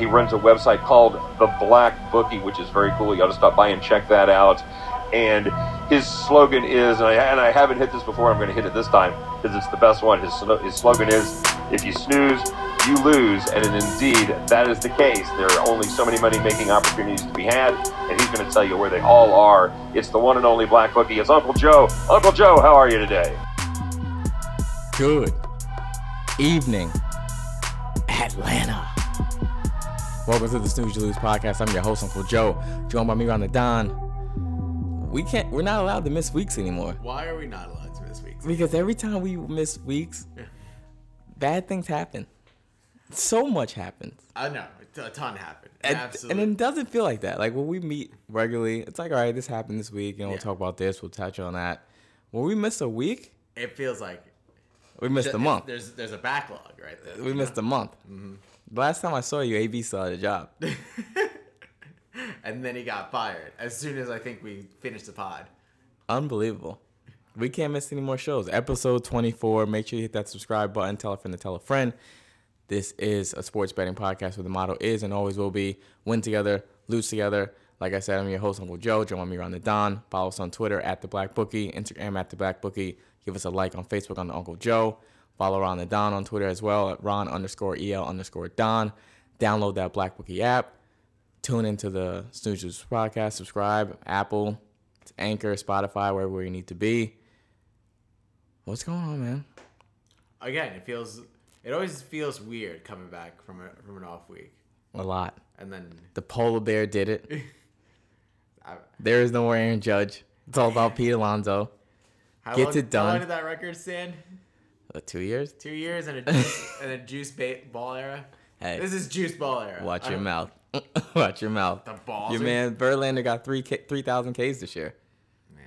He runs a website called The Black Bookie, which is very cool. You ought to stop by and check that out. And his slogan is, and I, and I haven't hit this before, I'm going to hit it this time because it's the best one. His, his slogan is, if you snooze, you lose. And indeed, that is the case. There are only so many money making opportunities to be had, and he's going to tell you where they all are. It's the one and only Black Bookie. It's Uncle Joe. Uncle Joe, how are you today? Good evening, Atlanta. Welcome to the Snooze You Lose podcast. I'm your host, Uncle Joe, joined by me on the Don. We can't. We're not allowed to miss weeks anymore Why are we not allowed to miss weeks? because every time we miss weeks, bad things happen. So much happens, I know a ton happened. and, Absolutely. and it doesn't feel like that. Like when we meet regularly, it's like, all right, this happened this week, and we'll Yeah. talk about this. We'll touch on that. When we miss a week, it feels like we missed a month. There's there's a backlog right there. We missed a month. Mm-hmm. Last time I saw you, AB still had a job. and then he got fired as soon as I think we finished the pod. Unbelievable. We can't miss any more shows. Episode 24. Make sure you hit that subscribe button. Tell a friend to tell a friend. This is a sports betting podcast where the motto is and always will be win together, lose together. Like I said, I'm your host, Uncle Joe. Join me around the Don. Follow us on Twitter at the Black Bookie, Instagram at the Black Bookie. Give us a like on Facebook on the Uncle Joe. Follow Ron the Don on Twitter as well at Ron underscore EL underscore Don. Download that Black Bookie app. Tune into the Snooze Juice podcast. Subscribe. Apple, Anchor, Spotify, wherever you need to be. What's going on, man? Again, it feels it always feels weird coming back from a, from an off week, A lot. and then The polar bear did it. I, There is no more Aaron Judge. It's all about Pete Alonso. how Gets long, it done. How long did that record stand? Uh, two years? Two years and a juice, and a juice ba- ball era. Hey, This is juice ball era. watch your mouth. watch your mouth. The balls. Your are- man Verlander got three K- 3,000 Ks this year. Man,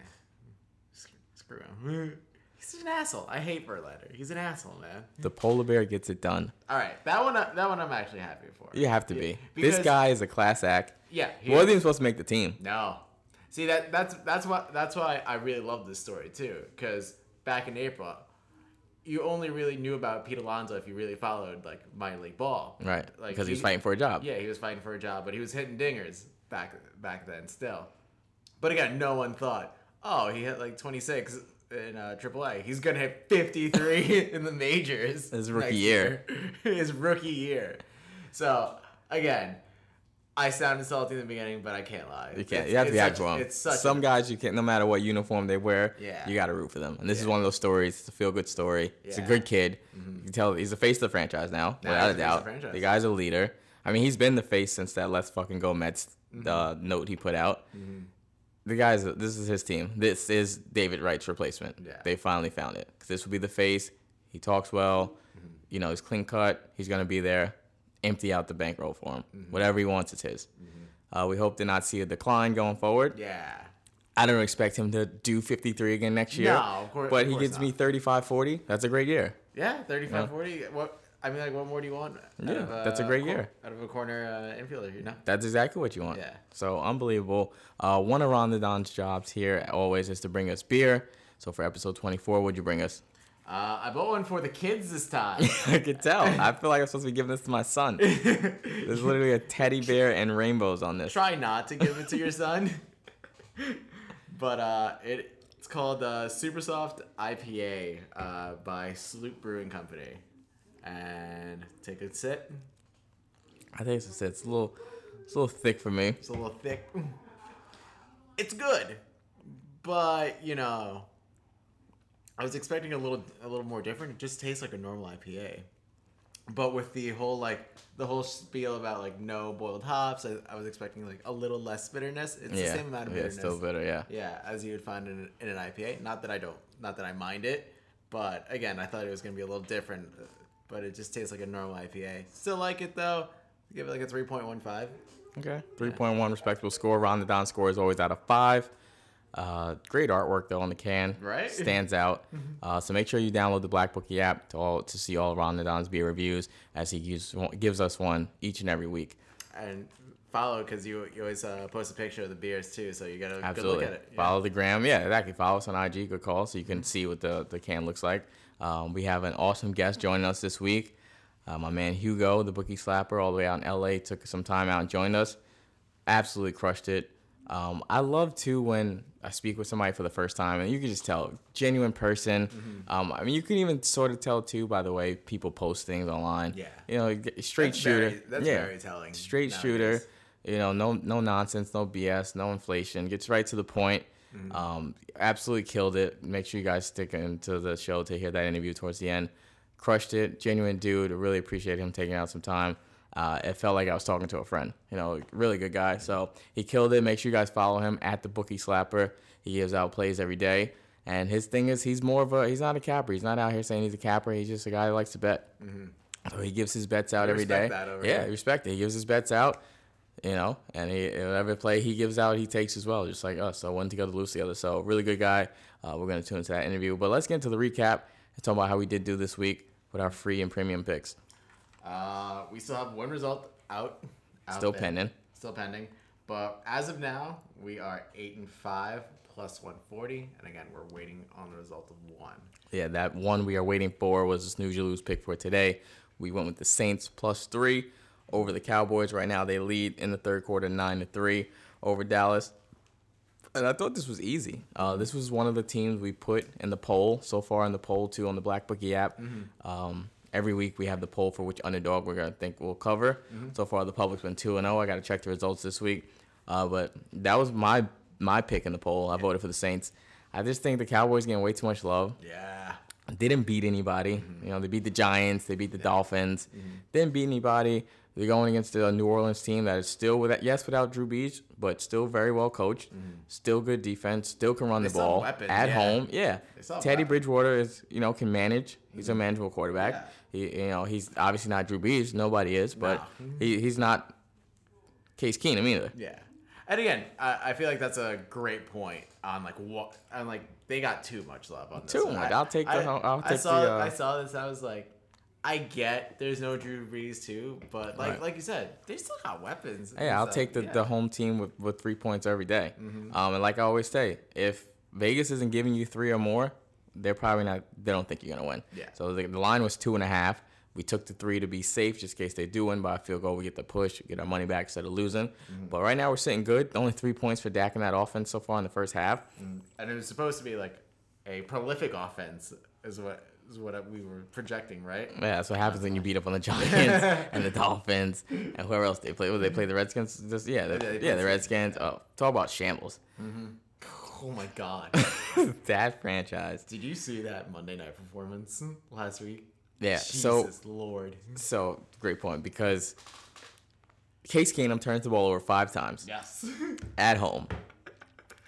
screw, him. He's an asshole. I hate Verlander. He's an asshole, man. The polar bear gets it done. All right, that one, that one, I'm actually happy for. You have to be. Because- this guy is a class act. Yeah. He he- wasn't even supposed to make the team. no. See that that's that's what that's why I really love this story too. Because back in April, you only really knew about Pete Alonso if you really followed like minor league ball. Right. Like because he was fighting for a job. Yeah, he was fighting for a job, but he was hitting dingers back back then still. But again, no one thought, oh, he hit like 26 in uh, AAA. He's gonna hit 53 in the majors. His rookie next year. His rookie year. So again, I sounded salty in the beginning, but I can't lie. You can't. It's- You have to be such- happy for 'em. It's such Some a, guys you can't. No matter what uniform they wear, Yeah. you got to root for them. And this is one of those stories. It's a feel good story. He's a good kid. You can tell he's the face of the franchise now, Nah, without a he's the the doubt. The guy's a leader. I mean, he's been the face since that "Let's fucking go Mets" Mm-hmm. uh, note he put out. The guy's. This is his team. This is David Wright's replacement. Yeah. They finally found it this will be the face. He talks well. Mm-hmm. You know, he's clean cut. He's gonna be there. Empty out the bankroll for him. Mm-hmm. Whatever he wants, it's his. Uh, we hope to not see a decline going forward. yeah. I don't expect him to do 53 again next year. No, of course- But of he gives gets me 35 40. That's a great year. Yeah, 35 40. What I mean, like, what more do you want? Yeah, of that's a great cor- year. Out of a corner uh, infielder, you know? That's exactly what you want. Yeah. So unbelievable. Uh, one of Ron Don's jobs here always is to bring us beer. So for episode 24, what'd you bring us? Uh, I bought one for the kids this time. I could tell. I feel like I'm supposed to be giving this to my son. There's literally a teddy bear and rainbows on this. Try not to give it to your son. but uh, it it's called uh, Super Soft IPA uh, by Sloop Brewing Company. And take a sip. I think it's, a sip. it's a little, it's a little thick for me. It's a little thick. It's good, but you know, I was expecting a little a little more different. It just tastes like a normal IPA, but with the whole like the whole spiel about like no boiled hops, I, I was expecting like a little less bitterness. It's yeah. the same amount of yeah, it's bitterness. still bitter. Yeah. Yeah, as you would find in, in an IPA. Not that I don't, not that I mind it, but again, I thought it was gonna be a little different. uh, But it just tastes like a normal IPA. Still like it though. Give it like a three point one five. Okay. 3.1 respectable score. Ron the Don score is always out of five. Uh, great artwork though on the can. Right? Stands out. Uh, so make sure you download the Black Bookie app to all to see all Ron the Don's beer reviews as he gives gives us one each and every week. and follow because you you always uh, post a picture of the beers too, so you got a good look at it. Yeah. Follow the gram. Yeah, exactly. Follow us on IG. Good call. So you can see what the, the can looks like. Um, we have an awesome guest joining us this week. Uh, my man Hugo, the bookie slapper, all the way out in LA, took some time out and joined us. Absolutely crushed it. Um, I love too when I speak with somebody for the first time, and you can just tell genuine person. Mm-hmm. Um, I mean, you can even sort of tell too by the way people post things online. Yeah. you know, straight That's shooter. very- that's yeah. very telling Straight nowadays. shooter. You know, no no nonsense, no BS, no inflation. Gets right to the point. Mm-hmm. Um, absolutely killed it. Make sure you guys stick into the show to hear that interview towards the end. Crushed it. Genuine dude. Really appreciate him taking out some time. Uh, it felt like I was talking to a friend. You know, really good guy. So he killed it. Make sure you guys follow him at the Bookie Slapper. He gives out plays every day. And his thing is, he's more of a, he's not a capper. He's not out here saying he's a capper. He's just a guy that likes to bet. So he gives his bets out We every day. yeah, respect it. He gives his bets out, you know, and he whatever play he gives out, he takes as well, just like us. So one together, lose together. So really good guy. Uh, we're gonna tune into that interview, but let's get into the recap and talk about how we did do this week with our free and premium picks. Uh, we still have one result out. out Still there. pending. Still pending. But as of now, we are eight and five plus one forty, and again, we're waiting on the result of one. Yeah, that one we are waiting for was the snooze you lose pick for today. We went with the Saints plus three over the Cowboys. Right now they lead in the third quarter nine to three over Dallas. And I thought this was easy. Uh, this was one of the teams we put in the poll so far in the poll too on the Black Bookie app. Um, every week we have the poll for which underdog we're gonna think we'll cover. So far the public's been two and zero. I got to check the results this week, uh, but that was my my pick in the poll. I voted for the Saints. I just think the Cowboys getting way too much love Yeah. didn't beat anybody. You know, they beat the Giants, they beat the Dolphins, Mm-hmm. didn't beat anybody. They're going against a New Orleans team that is still with yes without Drew Brees, but still very well coached, still good defense, still can run Mm-hmm. They the ball weapons, at yeah. home. Yeah, They still have Teddy weapons. Bridgewater is you know can manage. He's a manageable quarterback. He you know he's obviously not Drew Brees. Nobody is, but No. he, he's not Case Keenum either. Yeah. And again, I, I feel like that's a great point on like what on like they got too much love on this. Too much. I'll take the- I, I'll I saw the, uh, I saw this. I was like, I get there's no Drew Brees too, but like Right. like you said, they still got weapons. Hey, I'll stuff. take the, Yeah. the home team with, with three points every day. Mm-hmm. Um, and like I always say, if Vegas isn't giving you three or more, they're probably not. They don't think you're gonna win. Yeah. So the, the line was two and a half. We took the three to be safe, just in case they do win by a field goal. We get the push, get our money back instead of losing. Mm-hmm. But right now we're sitting good. Only three points for Dak in that offense so far in the first half. and it was supposed to be like a prolific offense is what is what we were projecting, right? Yeah, that's what happens when you beat up on the Giants and the Dolphins and whoever else they play. Well, they play the Redskins. Just, yeah, the, Yeah, yeah, the Redskins. Oh, talk about shambles. Oh my god. that franchise. Did you see that Monday night performance last week? Yeah. Jesus so Lord. So great point because Case Keenum turns the ball over five times Yes. at home,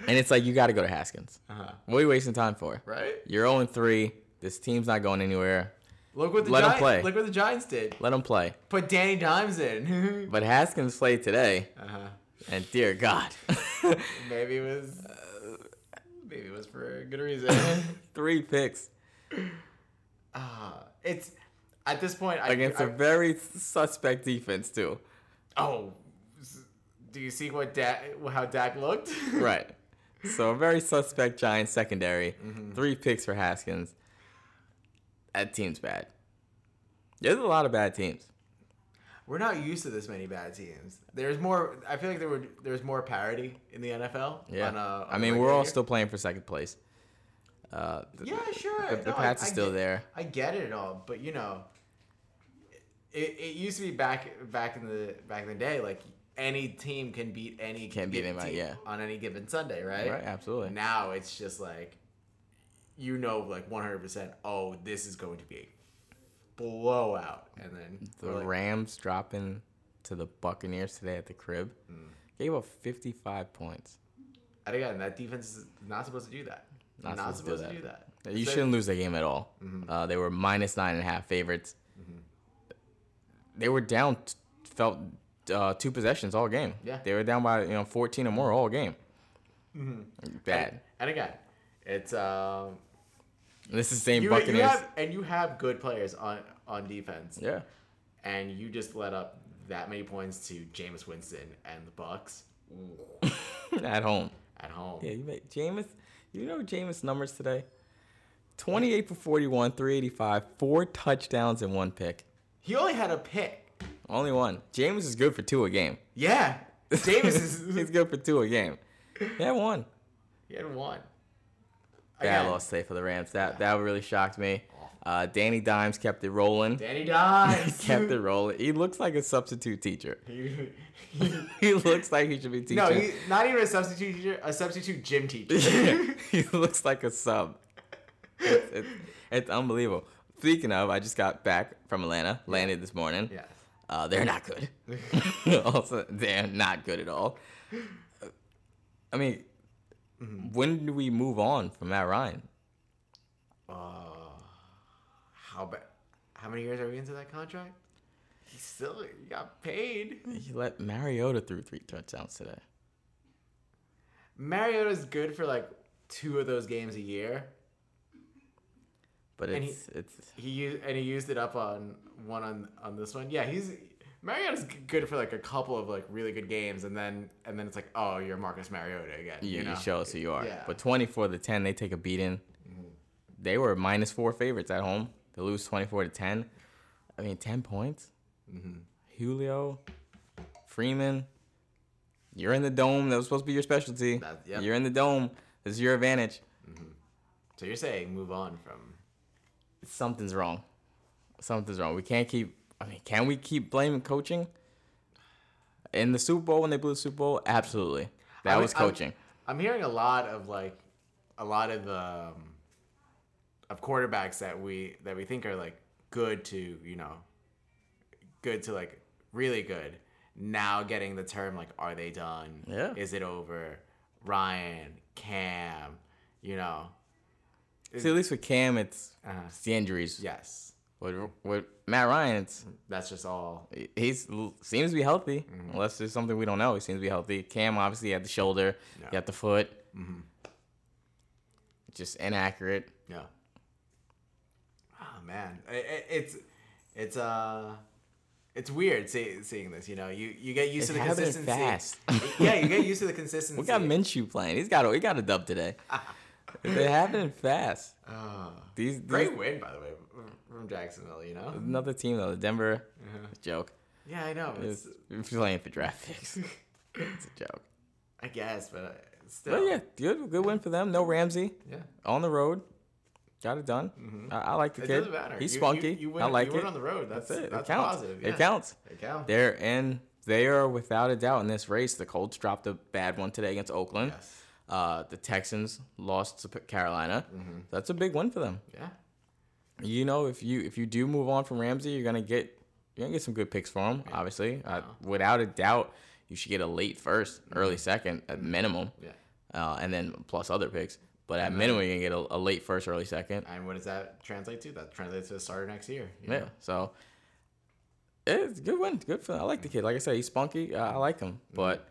and it's like you got to go to Haskins. uh-huh. What are you wasting time for? Right? You're 0 3. This team's not going anywhere. Look what the Let 'em Giants, play. Look what the Giants did. Let him play. Put Danny Dimes in. But Haskins played today, uh-huh. and dear God, Maybe it was. Maybe it was for a good reason. three picks uh, it's at this point. Against I, a very suspect defense too. oh, do you see what Dak? How Dak looked? Right. So a very suspect Giants secondary. Mm-hmm. Three picks for Haskins. That team's bad. There's a lot of bad teams. We're not used to this many bad teams. There's more. I feel like there were there's more parity in the NFL. Yeah. On, uh, I mean, we're all year. still playing for second place. Uh, the, Yeah, sure. The, the No, Pats I are still get- there. I get it all, but you know, it, it used to be back back in the back in the day, like any team can beat any Can beat anybody, team yeah. on any given Sunday, right? Right, absolutely. Now it's just like you know, like one hundred percent. Oh, this is going to be a blowout, and then The like, Rams dropping to the Buccaneers today at the crib Mm. gave up 55 points. and again, that defense is not supposed to do that. Not Not, supposed to do supposed to that. do that. You shouldn't lose that game at all. Mm-hmm. Uh, they were minus nine and a half favorites. They were down, t- felt uh, two possessions all game. Yeah. they were down by you know 14 or more all game. Mm-hmm. Bad. And again, it's um, This is the same you, Buccaneers. you have and you have good players on on defense. yeah. and you just let up that many points to Jameis Winston and the Bucks at home. at home. Yeah, you made Jameis. You know Jameis numbers today? 28 for 41, 385, four touchdowns and one pick. He only had a pick. Only one. James is good for two a game. Yeah. James is. He's good for two a game. Yeah, one. he had one. Bad loss today for the Rams. That that really shocked me. Uh, Danny Dimes kept it rolling. Danny Dimes. kept it rolling. He looks like a substitute teacher. He- he- He looks like he should be teaching. no, he, not even a substitute teacher, a substitute gym teacher. he looks like a sub. It's, it's, it's unbelievable. Speaking of, I just got back from Atlanta. Landed this morning. yes. Uh, they're not good. also, they're not good at all. I mean, when do we move on from Matt Ryan? Uh, how bad? How many years are we into that contract? He still he got paid. He let Mariota through three touchdowns today. Mariota's good for like two of those games a year. But And it's it's He used and he used it up on one on on this one. Yeah, he's Mariota's good for like a couple of like really good games, and then and then it's like, oh, you're Marcus Mariota again. you, You, you show us who you are. Yeah. But 24 to 10, they take a beating. They were minus four favorites at home. They lose 24 to 10. I mean, 10 points. Mm-hmm. Julio, Freeman, you're in the dome. That was supposed to be your specialty. That- yep. You're in the dome. This is your advantage. So you're saying move on from? Something's wrong. Something's wrong. We can't keep. I mean, can we keep blaming coaching? In the Super Bowl when they blew the Super Bowl, absolutely. That I mean, was I'm- coaching. I'm hearing a lot of like, a lot of um, of quarterbacks that we that we think are like good to you know, good to like really good. Now getting the term like, are they done? Yeah. Is it over? Ryan, Cam, you know. See, at least with Cam, it's, Uh-huh. it's the injuries. Yes, With, with Matt Ryan, it's that's just all. He seems to be healthy, Mm-hmm. unless there's something we don't know. He seems to be healthy. Cam obviously had the shoulder, Yeah. he had the foot, Mm-hmm. just inaccurate. Yeah. Oh man, I- I- it's it's uh. It's weird see, seeing this, you know. You you get used It's to the consistency. fast. yeah, you get used to the consistency. We got Minshew playing. He's got a, he got a dub today. They're happening fast. Oh. These, these Great win, by the way, from Jacksonville. You know. another team though, The Denver. Uh-huh. Joke. Yeah, I know. It's, It's playing for draft picks. it's a joke. I guess, but uh, still. But yeah, good good win for them. No Ramsey Yeah. on the road. Got it done. I, I like the It kid. doesn't matter. He's You- spunky. You, you win, I like you it. win on the road. That's That's it. That's it counts. positive. It counts. It counts. They're in. They are without a doubt in this race. The Colts dropped a bad one today against Oakland. Yes. Uh, the Texans lost to Carolina. Mm-hmm. That's a big win for them. Yeah. You know, if you if you do move on from Ramsey, you're gonna get you're gonna get some good picks for him. Obviously, uh, without a doubt, you should get a late 1st early second at minimum, Yeah. uh, and then plus other picks. But at minimum, you're gonna get a, a late first, early second. And what does that translate to? That translates to a starter next year. Yeah. know? So it's a good win. Good for. I like the kid. Like I said, he's spunky. Uh, I like him. But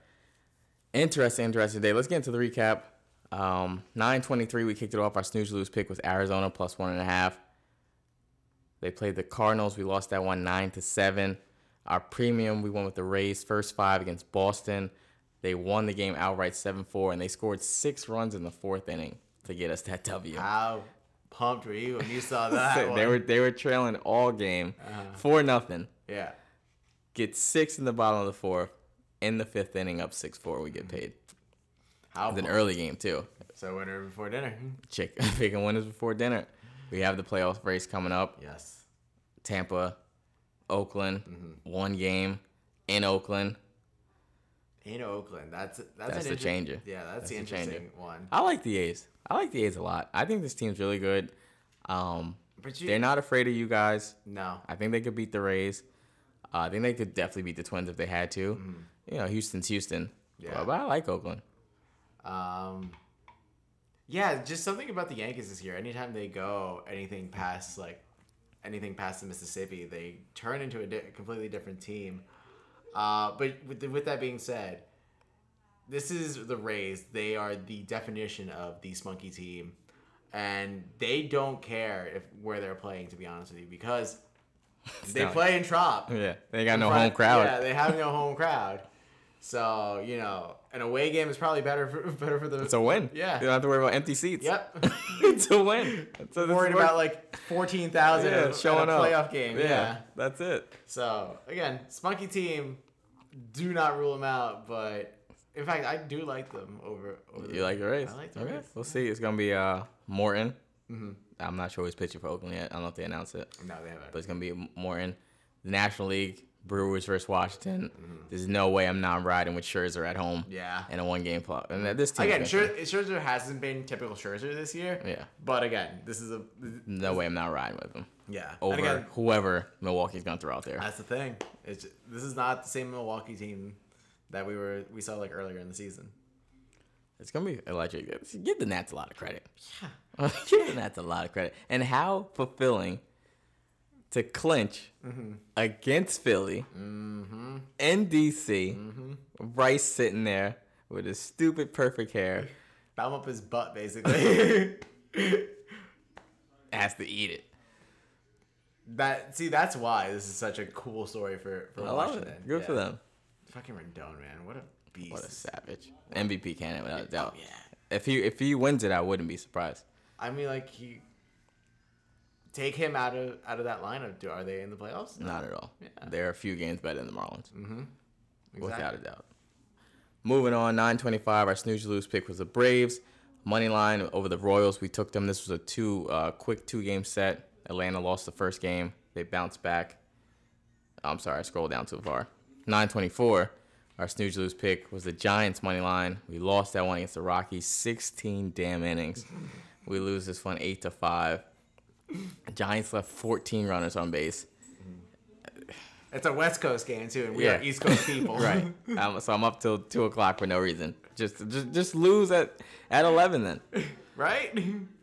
interesting, interesting day. Let's get into the recap. Um, nine twenty three. We kicked it off. Our snooze lose pick was Arizona plus one and a half. They played the Cardinals. We lost that one nine to seven. Our premium, we went with the Rays first five against Boston. They won the game outright seven four, and they scored six runs in the fourth inning to get us that W. How pumped were you when you saw that? they were they were trailing all game, four nothing. Yeah. Get six in the bottom of the fourth. In the fifth inning, up six four, we get paid. How It's an early game too. So winner before dinner. Chick picking winners before dinner. We have the playoff race coming up. Yes. Tampa, Oakland, Mm-hmm. one game in Oakland. In Oakland, that's that's, That's the inter- changer. Yeah, that's, That's the changer. interesting one. I like the A's. I like the A's a lot. I think this team's really good. Um, But you, they're not afraid of you guys. No. I think they could beat the Rays. Uh, I think they could definitely beat the Twins if they had to. You know, Houston's Houston. Yeah. But, but I like Oakland. Um. Yeah, just something about the Yankees this year. Anytime they go anything past like anything past the Mississippi, they turn into a di- completely different team. Uh, but with, the, with that being said, this is the Rays. They are the definition of the spunky team, and they don't care if where they're playing. To be honest with you, because they play in Trop. Yeah, they got no front- home crowd. Yeah, they have no home crowd. So you know, an away game is probably better for better for the. It's a win. Yeah. You don't have to worry about empty seats. Yep. it's a win. So this Worried about like fourteen thousand yeah, showing a up. playoff game. Yeah. That's it. So again, spunky team. Do not rule them out, but in fact, I do like them over. over You like the Rays? I like the okay. Rays. We'll see. It's gonna be uh Morton. Mm-hmm. I'm not sure who's pitching for Oakland yet. I don't know if they announced it, No, they haven't. but it's gonna be Morton. The National League, Brewers versus Washington. Mm-hmm. There's no way I'm not riding with Scherzer at home. Yeah. In a one game plot. And this team. Again, Scher- Scherzer hasn't been typical Scherzer this year. Yeah. But again, this is a No way I'm not riding with him yeah. Over again, whoever Milwaukee's gonna throw out there. that's the thing. It's this is not the same Milwaukee team that we were we saw like earlier in the season. It's gonna be electric. Give the Nats a lot of credit. Yeah. Give the Nats a lot of credit. And how fulfilling to clinch Mm-hmm. against Philly in DC. Mm-hmm. Bryce sitting there with his stupid perfect hair Thumb up his butt, basically. has to eat it. that see, that's why this is such a cool story for for I Washington. it. Good for them. Fucking Rendon, man, what a beast. What a savage. MVP candidate without a doubt. Oh, yeah. If he if he wins it, I wouldn't be surprised. I mean, like he take him out of out of that lineup. Do are they in the playoffs? Not at all. Yeah. They're a few games better than the Marlins. without a doubt. Moving on, 925. Our snooze lose pick was the Braves. Money line over the Royals. We took them. This was a two uh, quick two game set. Atlanta lost the first game. They bounced back. I'm sorry, I scrolled down too far. 924. Our snooze lose pick was the Giants money line. We lost that one against the Rockies. 16 damn innings. we lose this one eight to five. Giants left 14 runners on base. It's a West Coast game too, and we Yeah. are East Coast people. right. Um, so I'm up till two o'clock for no reason. Just just just lose at at eleven then. right.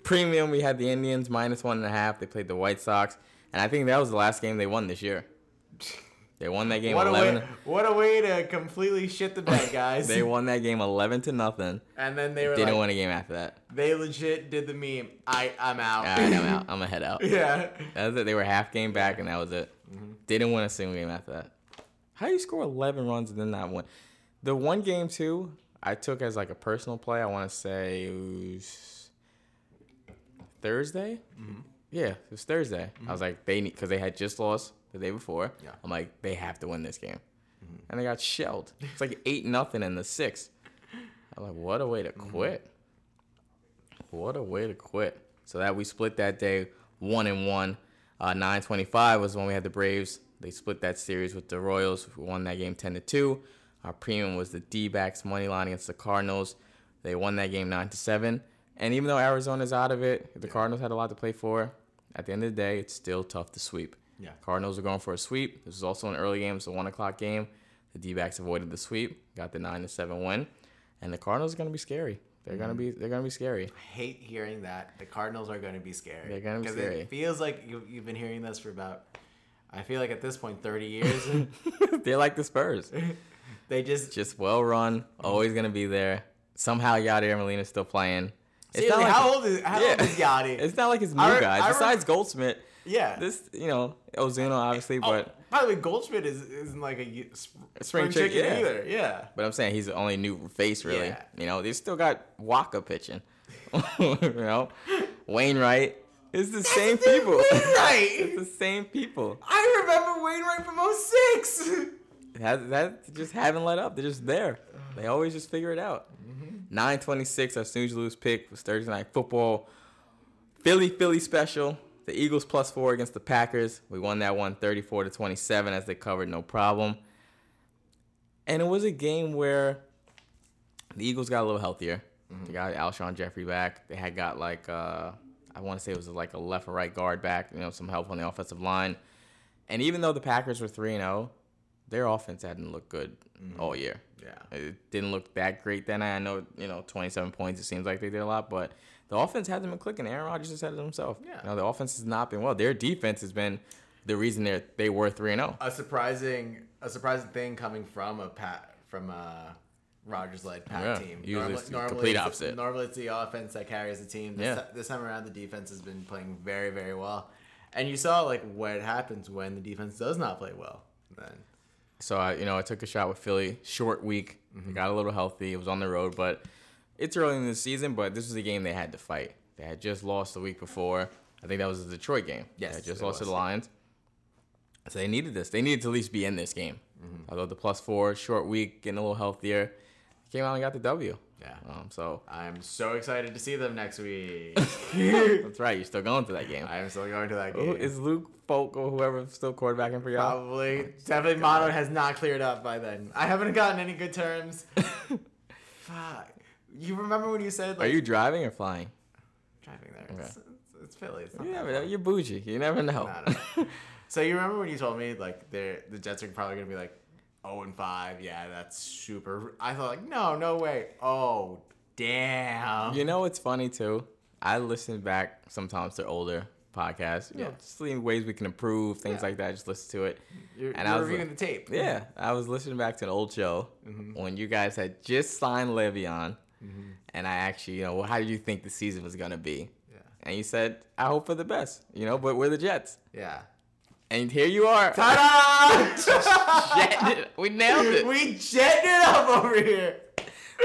Premium, we had the Indians minus one and a half. They played the White Sox, and I think that was the last game they won this year. They won that game What a eleven. way! What a way to completely shit the bed, guys. They won that game eleven to nothing. and then they were Didn't like, win a game after that. they legit did the meme. I I'm out. All right, I'm out. I'm gonna head out. yeah. That was it. They were half game back, and that was it. Mm-hmm. Didn't win a single game after that. How do you score 11 runs and then not win? The one game too, I took as like a personal play. I want to say it was Thursday. Mm-hmm. Yeah, it was Thursday. I mm-hmm. was like, they need because they had just lost the day before. Yeah. I'm like, they have to win this game, and they got shelled. It's like eight nothing in the sixth. I'm like, what a way to quit. What a way to quit. So that we split that day one and one. Uh, 925 was when we had the Braves. They split that series with the Royals. We won that game 10 to 2. Our premium was the D backs money line against the Cardinals. They won that game 9 to 7. And even though Arizona's out of it, the Cardinals had a lot to play for. At the end of the day, it's still tough to sweep. Yeah. Cardinals are going for a sweep. This is also an early game, It's a one o'clock game. The D backs avoided the sweep, got the nine to seven win, and the Cardinals are gonna be scary. They're gonna be they're gonna be scary. I hate hearing that. The Cardinals are going to be scary. They're gonna be scary. It feels like you, you've been hearing this for about. I feel like at this point, 30 years. they're like the Spurs, they just. just well run, always gonna be there. Somehow Yadier Molina's still playing. It's Seriously, like- how old is how old is Yadi? It's not like it's new I guys. I Besides Goldschmidt, yeah. this you know Ozuna obviously, oh, but oh, by the way, Goldschmidt is isn't like a spring spring, chick- chicken yeah. either. Yeah. but I'm saying he's the only new face really. Yeah. You know they still got Wacha pitching. you know Wainwright. It's the same people. Wainwright! it's the same people. I remember Wainwright from 06. That that just haven't let up. They're just there. They always just figure it out. Mm-hmm. Twenty six. Our snooze lose pick was Thursday night football. Philly Philly special. The Eagles plus four against the Packers. We won that one 34 to 27 as they covered no problem. And it was a game where the Eagles got a little healthier. They got Alshon Jeffery back. They had got like uh, I want to say it was like a left or right guard back. You know, some help on the offensive line. And even though the Packers were three and zero, their offense hadn't looked good all year. Yeah. It didn't look that great then. I know, you know, 27 points, it seems like they did a lot, but the offense hasn't been clicking. Aaron Rodgers has said it himself. Yeah. Know, the offense has not been well. Their defense has been the reason they they were 3 and oh. 0. A surprising, a surprising thing coming from a pat from a Rodgers led pat Yeah, team. usually it's the complete it's- opposite. Normally it's the offense that carries the team. This, Yeah. this time around, the defense has been playing very, very well. And you saw like what happens when the defense does not play well. Then So I, you know, I took a shot with Philly. Short week, Mm-hmm. got a little healthy. It was on the road, but it's early in the season. But this was a game they had to fight. They had just lost the week before. I think that was the Detroit game. Yes, they had just lost to the Lions. So they needed this. They needed to at least be in this game. Mm-hmm. Although the plus four, short week, getting a little healthier, came out and got the W. Yeah. Um, so I'm so excited to see them next week. that's right. You're still going to that game. I am still going to that game. Is Luke Falk or whoever still quarterbacking for y'all? Probably. Definitely Mono has not cleared up by then. I haven't gotten any good terms. Fuck. You remember when you said Like, Are you driving or flying? driving there? Okay. It's, it's, it's Philly. It's not You never know. You're bougie. You never know. Nah, nah. so you remember when you told me like they're the Jets are probably gonna be like 0 and 5? Yeah, that's super. I thought like no, no way. Oh damn. You know what's funny too? I listen back sometimes to older podcasts. You know, Yeah. just seeing ways we can improve, things Yeah. like that. Just listen to it. you're, and you're I was reviewing the tape. Yeah, I was listening back to an old show mm-hmm. when you guys had just signed Le'Veon, and I actually, you know, well, how did you think the season was gonna be? Yeah. And you said, I hope for the best, you know, but we're the Jets. Yeah. And here you are. Ta-da! We nailed it. we jetted it up over here.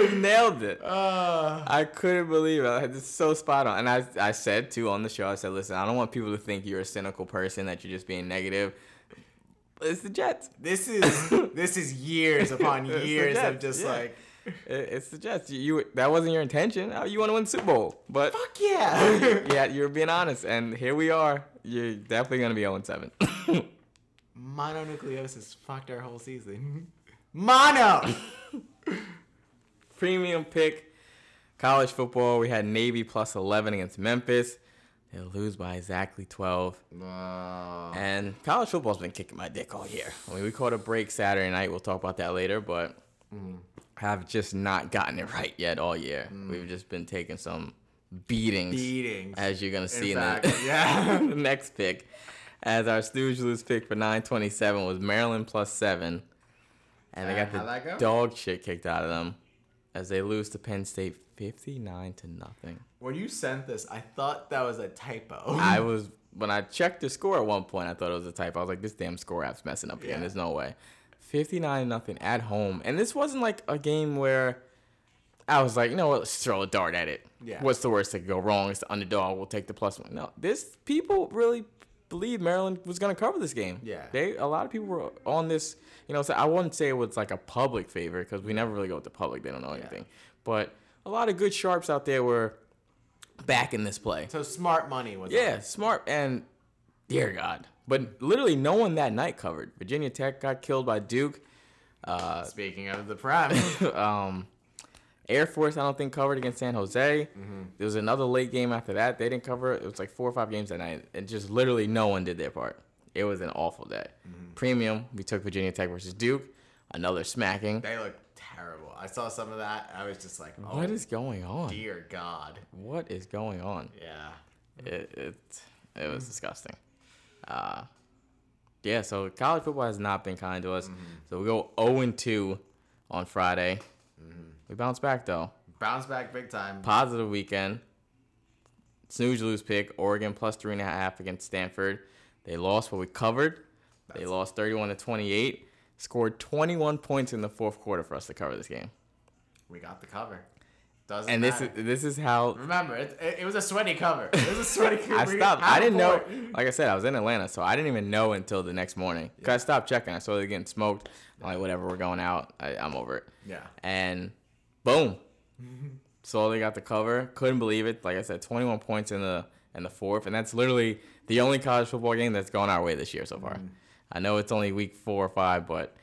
We nailed it. Uh, I couldn't believe it. It's so spot on. And I, I said too on the show, I said, listen, I don't want people to think you're a cynical person, that you're just being negative. It's the Jets. this is this is years upon years of just yeah. like It- It's the Jets. You, you that wasn't your intention. Oh, You want to win the Super Bowl, but fuck yeah. yeah, you're being honest, and here we are. You're definitely gonna be 0 7. Mononucleosis fucked our whole season. Mono. Premium pick, college football. We had Navy plus 11 against Memphis. They'll lose by exactly 12. And college football's been kicking my dick all year. I mean, we caught a break Saturday night. We'll talk about that later, but mm. Have just not gotten it right yet all year. Mm. We've just been taking some beatings, Beatings. as you're gonna see in, fact, the, yeah. the next pick. As our snooze lose pick for 927 was Maryland plus seven, and they got the go? dog shit kicked out of them as they lose to Penn State 59 to nothing. When you sent this, I thought that was a typo. I was when I checked the score at one point, I thought it was a typo. I was like, this damn score app's messing up again. Yeah. There's no way. 59 nothing at home. And this wasn't like a game where I was like, you know what, let's throw a dart at it. Yeah. What's the worst that could go wrong? It's the underdog. We'll take the plus one. No, this people really believe Maryland was gonna cover this game. Yeah. They a lot of people were on this, you know, so I wouldn't say it was like a public favor because we never really go with the public. They don't know anything. Yeah. But a lot of good sharps out there were back in this play. so smart money was Yeah, smart and dear God. But literally no one that night covered. Virginia Tech got killed by Duke. Uh. Speaking of the prem, um, Air Force, I don't think covered against San Jose. There was another late game after that. They didn't cover it. It was like four or five games that night. And just literally no one did their part. It was an awful day. Premium, we took Virginia Tech versus Duke. Another smacking. they look terrible. I saw some of that. I was just like, oh, What is going on? dear God. What is going on? Yeah. it it, it was disgusting. Uh, yeah, so college football has not been kind to us. So we go 0 and 2 on Friday. We bounce back though. Bounce back big time. Positive weekend. Snooze lose pick. Oregon plus three and a half against Stanford. They lost, but we covered. they lost 31 to 28. Scored 21 points in the fourth quarter for us to cover this game. We got the cover. Doesn't And this is this is how Remember, it, it, it was a sweaty cover. It was a sweaty cover. I stopped. I didn't know. Like I said, I was in Atlanta, so I didn't even know until the next morning. Cause I stopped checking. I saw they getting smoked. I'm like, whatever, we're going out. I, I'm over it. Yeah. And boom, so they got the cover. Couldn't believe it. Like I said, 21 points in the in the fourth, and that's literally the only college football game that's gone our way this year so far. Mm-hmm. I know it's only week four or five, but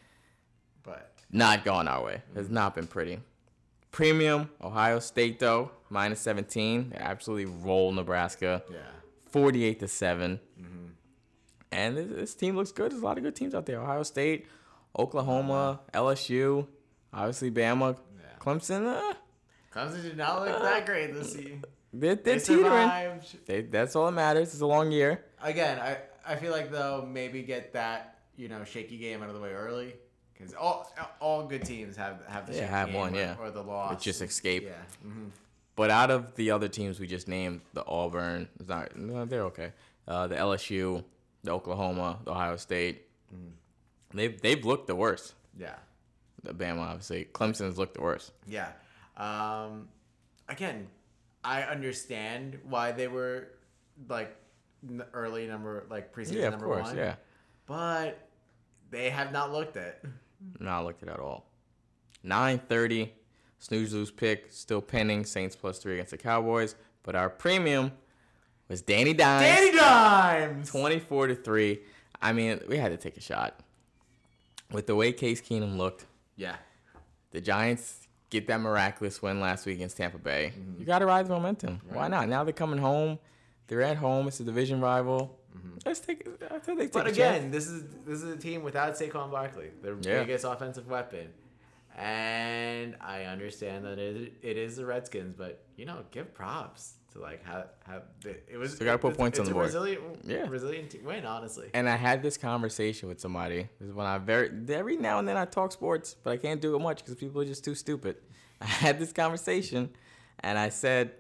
But not gone our way. It's mm-hmm. not been pretty. Premium Ohio State though minus 17. They absolutely roll Nebraska. yeah. 48 to 7. Mm-hmm. And this, this team looks good. There's a lot of good teams out there. Ohio State, Oklahoma, uh-huh. LSU, obviously Bama, Yeah. Clemson. Uh, Clemson did not look that great this uh, year. they're, They they're teetering. survived. They, that's all that matters. It's a long year. Again, I, I feel like though maybe get that you know shaky game out of the way early because all all good teams have have the Yeah, have one, or, yeah. or the loss. It's just escape. yeah. hmm But out of the other teams we just named, the Auburn, it's not, no, they're okay. Uh, the LSU, the Oklahoma, the Ohio State, They've they've looked the worst. Yeah. The Bama obviously. Clemson's looked the worst. Yeah. Um, again, I understand why they were like early number, like preseason Yeah, of number course. one. Yeah. But they have not looked it. Not looked at at all. Nine thirty. Snooze lose pick still pending. Saints plus three against the Cowboys. But our premium was Danny Dimes. Danny Dimes. 24 to 3. I mean, we had to take a shot. With the way Case Keenum looked, Yeah. the Giants get that miraculous win last week against Tampa Bay. Mm-hmm. You got to ride the momentum. Why not? Now they're coming home. They're at home. It's a division rival. Let's take. I think they take Mm-hmm. But a again, chance. this is this is a team without Saquon Barkley, their Yeah. biggest offensive weapon. And I understand that it, it is the Redskins, but you know, give props to like how how it was. Still gotta put it's- points on it's the a board. Resilient, Yeah. resilient te- win, honestly. And I had this conversation with somebody. This is when I very every now and then I talk sports, but I can't do it much because people are just too stupid. I had this conversation, and I said,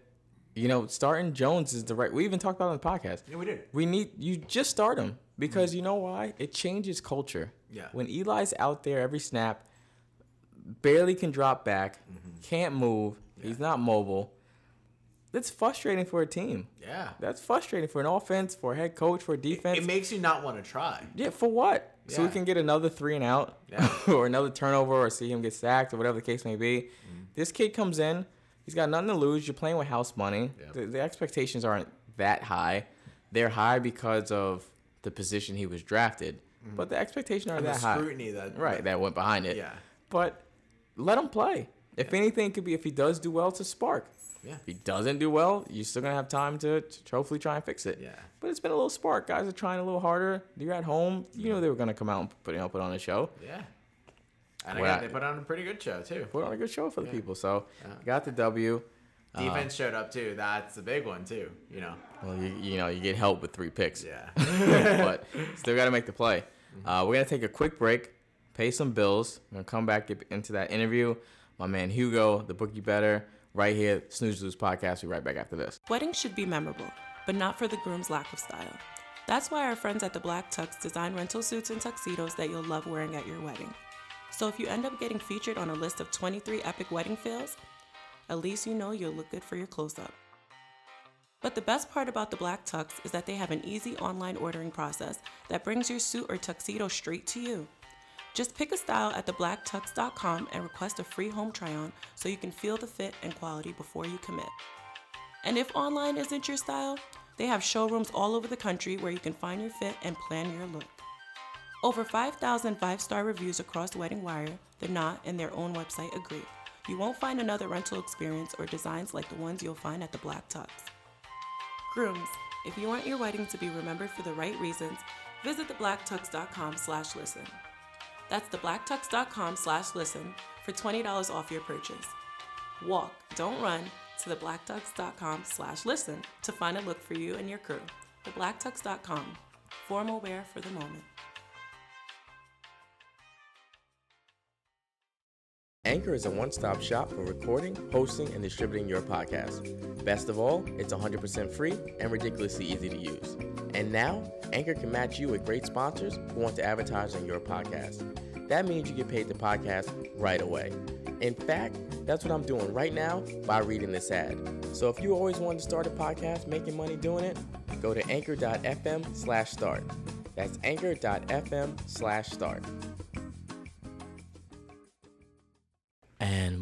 you know, starting Jones is the right. We even talked about it on the podcast. Yeah, we did. We need you just start him because you know why? It changes culture. Yeah. When Eli's out there every snap, barely can drop back, can't move. He's not mobile. That's frustrating for a team. Yeah. That's frustrating for an offense, for a head coach, for a defense. It makes you not want to try. Yeah, for what? So we can get another three and out, Yeah. or another turnover, or see him get sacked, or whatever the case may be. Mm-hmm. This kid comes in, he's got nothing to lose. You're playing with house money. Yeah. The, the expectations aren't that high. They're high because of the position he was drafted, but the expectations aren't Mm-hmm. And the that high. scrutiny that Right, that went behind it. Yeah. But let him play. If anything, it could be if he does do well, it's a spark. Yeah. If he doesn't do well, you're still gonna have time to, to hopefully try and fix it. Yeah. But it's been a little spark. Guys are trying a little harder. You're at home. You know they were gonna come out and put, you know, put on a show. Yeah. And Well, again, they put on a pretty good show too. Put on a good show for the Yeah. people. So Yeah. got the W. Defense showed up too. That's the big one too. You know. Well, you, you know you get help with three picks. Yeah. but still got to make the play. Uh, we're gonna take a quick break, pay some bills. We're gonna come back get into that interview. My man Hugo, the bookie better, right here, Snooze Lose podcast. We'll be right back after this. Weddings should be memorable, but not for the groom's lack of style. That's why our friends at the Black Tux design rental suits and tuxedos that you'll love wearing at your wedding. So if you end up getting featured on a list of 23 epic wedding fails, at least you know you'll look good for your close up. But the best part about the Black Tux is that they have an easy online ordering process that brings your suit or tuxedo straight to you. Just pick a style at theblacktux.com and request a free home try on so you can feel the fit and quality before you commit. And if online isn't your style, they have showrooms all over the country where you can find your fit and plan your look. Over 5,000 five star reviews across Wedding Wire, The Knot, and their own website agree. You won't find another rental experience or designs like the ones you'll find at the Black Tux. Grooms, if you want your wedding to be remembered for the right reasons, visit theblacktux.com slash listen. That's theblacktux.com slash listen for $20 off your purchase. Walk, don't run to theblacktux.com slash listen to find a look for you and your crew. Theblacktux.com, formal wear for the moment. Anchor is a one stop shop for recording, hosting, and distributing your podcast. Best of all, it's 100% free and ridiculously easy to use. And now, Anchor can match you with great sponsors who want to advertise on your podcast. That means you get paid to podcast right away. In fact, that's what I'm doing right now by reading this ad. So if you always wanted to start a podcast making money doing it, go to anchor.fm slash start. That's anchor.fm slash start.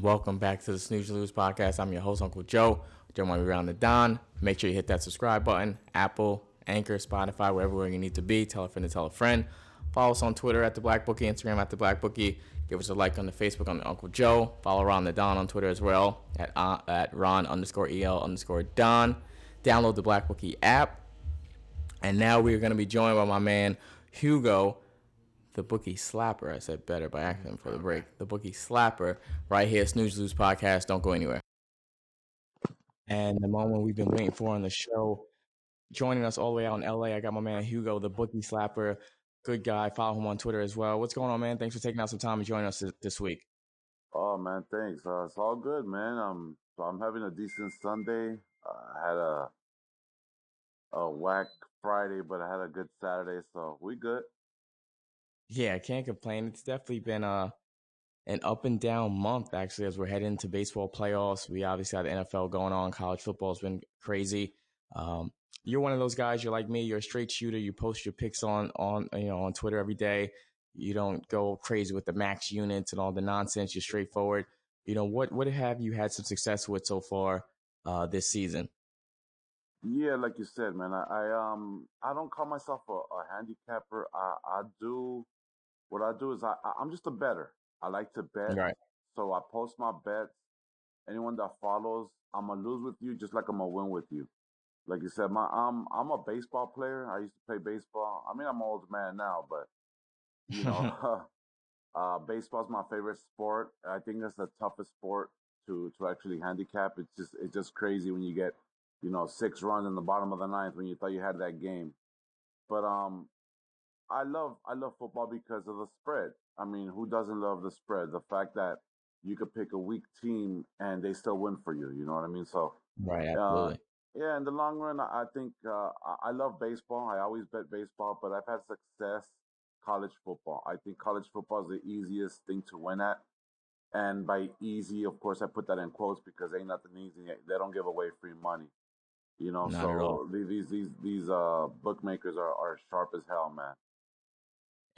Welcome back to the Snooze Lose podcast. I'm your host, Uncle Joe. Joe might be around the Don. Make sure you hit that subscribe button. Apple, Anchor, Spotify, wherever you need to be. Tell a friend to tell a friend. Follow us on Twitter at the Black Bookie, Instagram at the Black Bookie. Give us a like on the Facebook on the Uncle Joe. Follow Ron the Don on Twitter as well at uh, at Ron underscore El underscore Don. Download the Black Bookie app. And now we're going to be joined by my man Hugo, the bookie slapper. I said better by accident for the break. The bookie slapper right here, Snooze Lose Podcast. Don't go anywhere. And the moment we've been waiting for on the show, joining us all the way out in LA, I got my man Hugo, the bookie slapper. Good guy. Follow him on Twitter as well. What's going on, man? Thanks for taking out some time and joining us this- week. Oh man, thanks. Uh, it's all good, man. So I'm having a decent Sunday. Uh, I had a a whack Friday, but I had a good Saturday, so we good. Yeah, I can't complain. It's definitely been a an up and down month actually as we're heading into baseball playoffs. We obviously have the NFL going on. College football has been crazy. Um, you're one of those guys. You're like me. You're a straight shooter. You post your picks on on you know on Twitter every day. You don't go crazy with the max units and all the nonsense. You're straightforward. You know what? What have you had some success with so far uh, this season? Yeah, like you said, man. I, I um I don't call myself a, a handicapper. I I do what I do is I I'm just a better. I like to bet. Right. So I post my bets. Anyone that follows, I'm gonna lose with you just like I'm gonna win with you. Like you said, my I'm I'm a baseball player. I used to play baseball. I mean, I'm an old man now, but you know, uh, baseball's my favorite sport. I think it's the toughest sport to to actually handicap. It's just it's just crazy when you get you know six runs in the bottom of the ninth when you thought you had that game. But um, I love I love football because of the spread. I mean, who doesn't love the spread? The fact that you could pick a weak team and they still win for you. You know what I mean? So right, absolutely. Uh, yeah, in the long run, I think uh, I love baseball. I always bet baseball, but I've had success college football. I think college football is the easiest thing to win at. And by easy, of course, I put that in quotes because ain't nothing easy. They don't give away free money, you know. Not so these these these uh bookmakers are, are sharp as hell, man.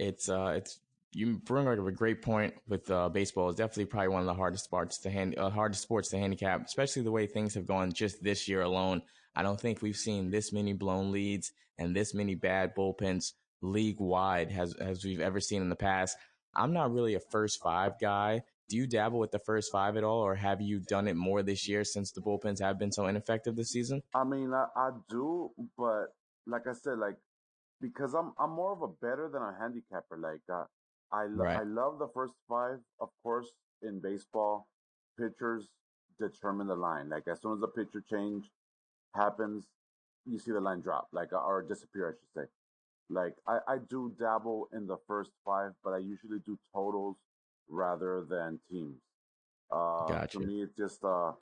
It's uh it's you bring up a great point with uh, baseball. It's definitely probably one of the hardest sports to hand, uh, hardest sports to handicap, especially the way things have gone just this year alone. I don't think we've seen this many blown leads and this many bad bullpens league wide as as we've ever seen in the past. I'm not really a first five guy. Do you dabble with the first five at all, or have you done it more this year since the bullpens have been so ineffective this season? I mean, I, I do, but like I said, like because I'm I'm more of a better than a handicapper. Like uh, I lo- Right. I love the first five, of course, in baseball. Pitchers determine the line. Like as soon as the pitcher change happens, you see the line drop, like or disappear, I should say. Like I, I do dabble in the first five, but I usually do totals rather than teams. Uh, Gotcha. to me, it's just uh,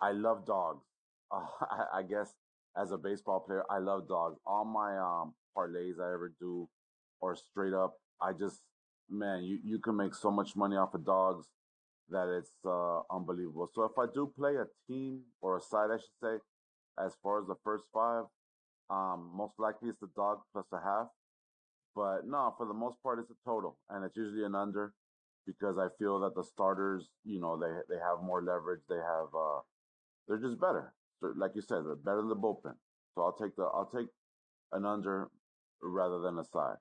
I love dogs. Uh, I, I guess as a baseball player, I love dogs. All my um parlays I ever do, or straight up, I just man, you you can make so much money off of dogs that it's uh unbelievable. So if I do play a team or a side, I should say, as far as the first five, um, most likely it's the dog plus a half. But no, for the most part, it's a total, and it's usually an under because I feel that the starters, you know, they they have more leverage. They have, uh, they're just better. Like you said, they're better than the bullpen. So I'll take the I'll take an under rather than a side.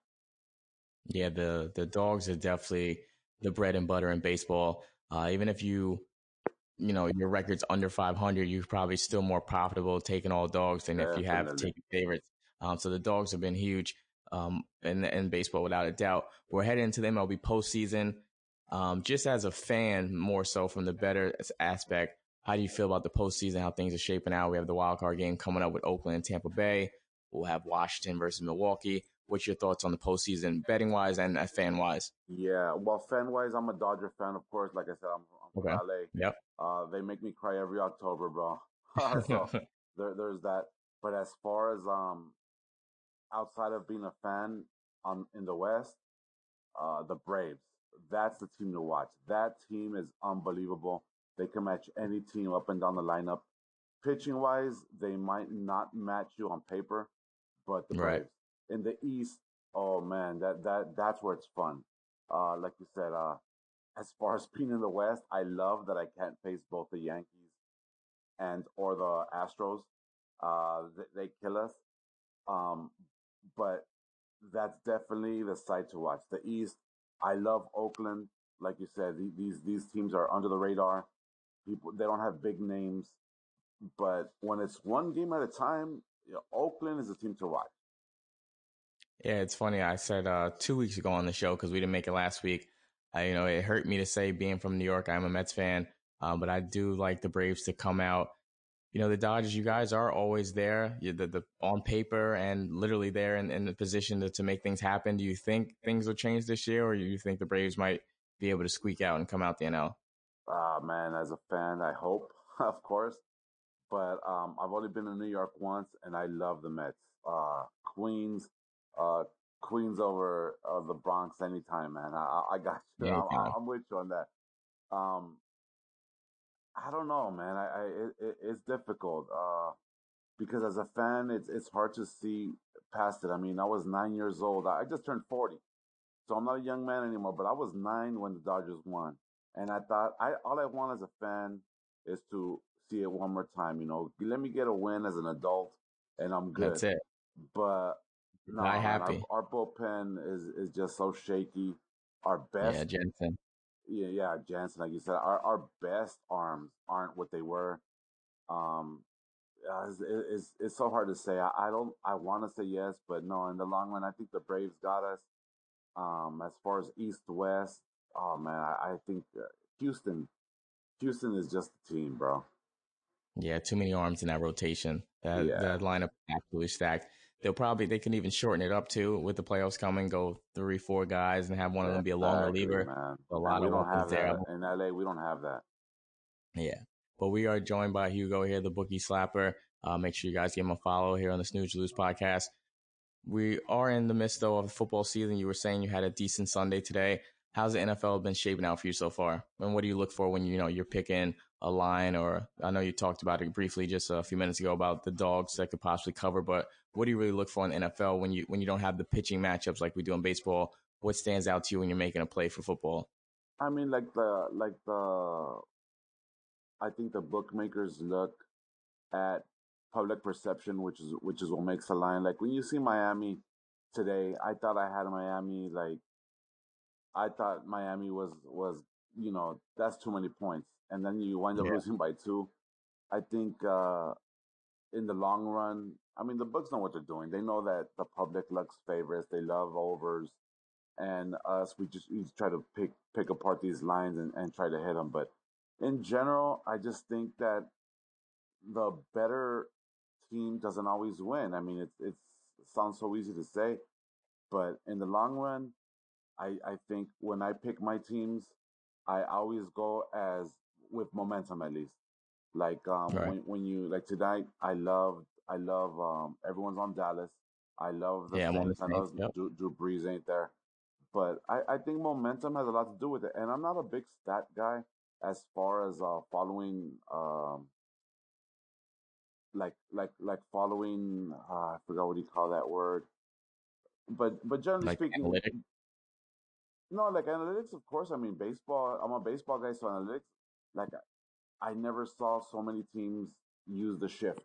Yeah, the the dogs are definitely the bread and butter in baseball. Uh, even if you, you know, your record's under 500, you're probably still more profitable taking all dogs than if you have taken favorites. Um, so the dogs have been huge um, in in baseball without a doubt. We're heading into the MLB postseason. Um, just as a fan, more so from the better aspect, how do you feel about the postseason? How things are shaping out? We have the wild card game coming up with Oakland and Tampa Bay. We'll have Washington versus Milwaukee. What's your thoughts on the postseason, betting wise and uh, fan wise? Yeah, well, fan wise, I'm a Dodger fan, of course. Like I said, I'm, I'm Okay. from LA. Yep. Uh, they make me cry every October, bro. so there, there's that. But as far as um, outside of being a fan on in the West, uh, the Braves. That's the team to watch. That team is unbelievable. They can match any team up and down the lineup. Pitching wise, they might not match you on paper, but the Right. Braves in the East, oh man, that that that's where it's fun. Uh, like you said, uh, as far as being in the West, I love that I can't face both the Yankees and or the Astros. Uh, they, they kill us. Um, but that's definitely the side to watch. The East, I love Oakland. Like you said, the- these these teams are under the radar. People they don't have big names, but when it's one game at a time, you know, Oakland is a team to watch. Yeah, it's funny. I said uh, two weeks ago on the show because we didn't make it last week. Uh, you know, it hurt me to say being from New York, I'm a Mets fan, um, but I do like the Braves to come out. You know, the Dodgers, you guys are always there, you the, the on paper and literally there in, in the position to, to make things happen. Do you think things will change this year, or do you think the Braves might be able to squeak out and come out the NL? Ah man, as a fan, I hope, of course. But um, I've only been in New York once, and I love the Mets. Uh, Queens, uh, Queens over uh, the Bronx anytime, man. I, I got you. Yeah, I'm, I'm, with you on that. Um, I don't know, man. I, I it, it, it's difficult uh, because as a fan, it's it's hard to see past it. I mean, I was nine years old. I just turned forty, so I'm not a young man anymore. But I was nine when the Dodgers won, and I thought I all I want as a fan is to see it one more time. You know, let me get a win as an adult, and I'm good. That's it. But no, Not man, happy. Our, our bullpen is is just so shaky. Our best, Yeah, Jansen. yeah, yeah, Jansen, like you said, our our best arms aren't what they were. Um, uh, it's, it's it's so hard to say. I, I don't. I want to say yes, but no. In the long run, I think the Braves got us. Um, as far as East West, oh man, I, I think uh, Houston, Houston is just a team, bro. Yeah, too many arms in that rotation. That Yeah. that lineup is absolutely stacked. They'll probably they can even shorten it up too with the playoffs coming. Go three, four guys and have one of them be a long Exactly, reliever. man. A lot of don't weapons have there. in LA. We don't have that. Yeah. But we are joined by Hugo here, the bookie slapper. Uh, make sure you guys give him a follow here on the Snooze Lose podcast. We are in the midst though of the football season. You were saying you had a decent Sunday today. How's the NFL been shaping out for you so far? And what do you look for when you know you're picking a line or I know you talked about it briefly just a few minutes ago about the dogs that could possibly cover, but what do you really look for in the NFL when you when you don't have the pitching matchups like we do in baseball? What stands out to you when you're making a play for football? I mean, like the like the. I think the bookmakers look at public perception, which is which is what makes the line. Like when you see Miami today, I thought I had Miami. Like I thought Miami was was you know that's too many points, and then you wind up Yeah. losing by two. I think uh in the long run, I mean the books know what they're doing. They know that the public looks favorites. They love overs, and us we just we just try to pick pick apart these lines and, and try to hit them. But in general, I just think that the better team doesn't always win. I mean, it's it's it sounds so easy to say, but in the long run, I I think when I pick my teams, I always go as with momentum at least. Like um Right. when when you like tonight, I love I love um everyone's on Dallas. I love the Yeah, I'm on the Saints. I know yep. Drew, Drew Brees ain't there, but I I think momentum has a lot to do with it. And I'm not a big stat guy as far as uh following um like like like following uh, I forgot what you call that word. But but generally Like speaking analytic? No, like analytics, of course. I mean, baseball. I'm a baseball guy, so analytics. Like, I never saw so many teams use the shift.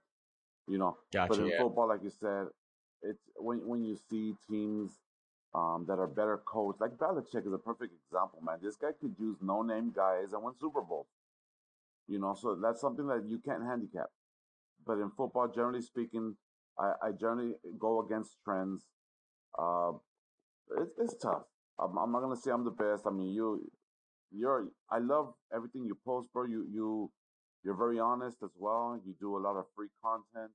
You know, gotcha, but in Yeah. football, like you said, it's when when you see teams um, that are better coached. Like Belichick is a perfect example, man. This guy could use no name guys and win Super Bowl. You know, so that's something that you can't handicap. But in football, generally speaking, I, I generally go against trends. Uh, it's it's tough. I'm, I'm not gonna say I'm the best. I mean, you, you're. I love everything you post, bro. You you you're very honest as well. You do a lot of free content.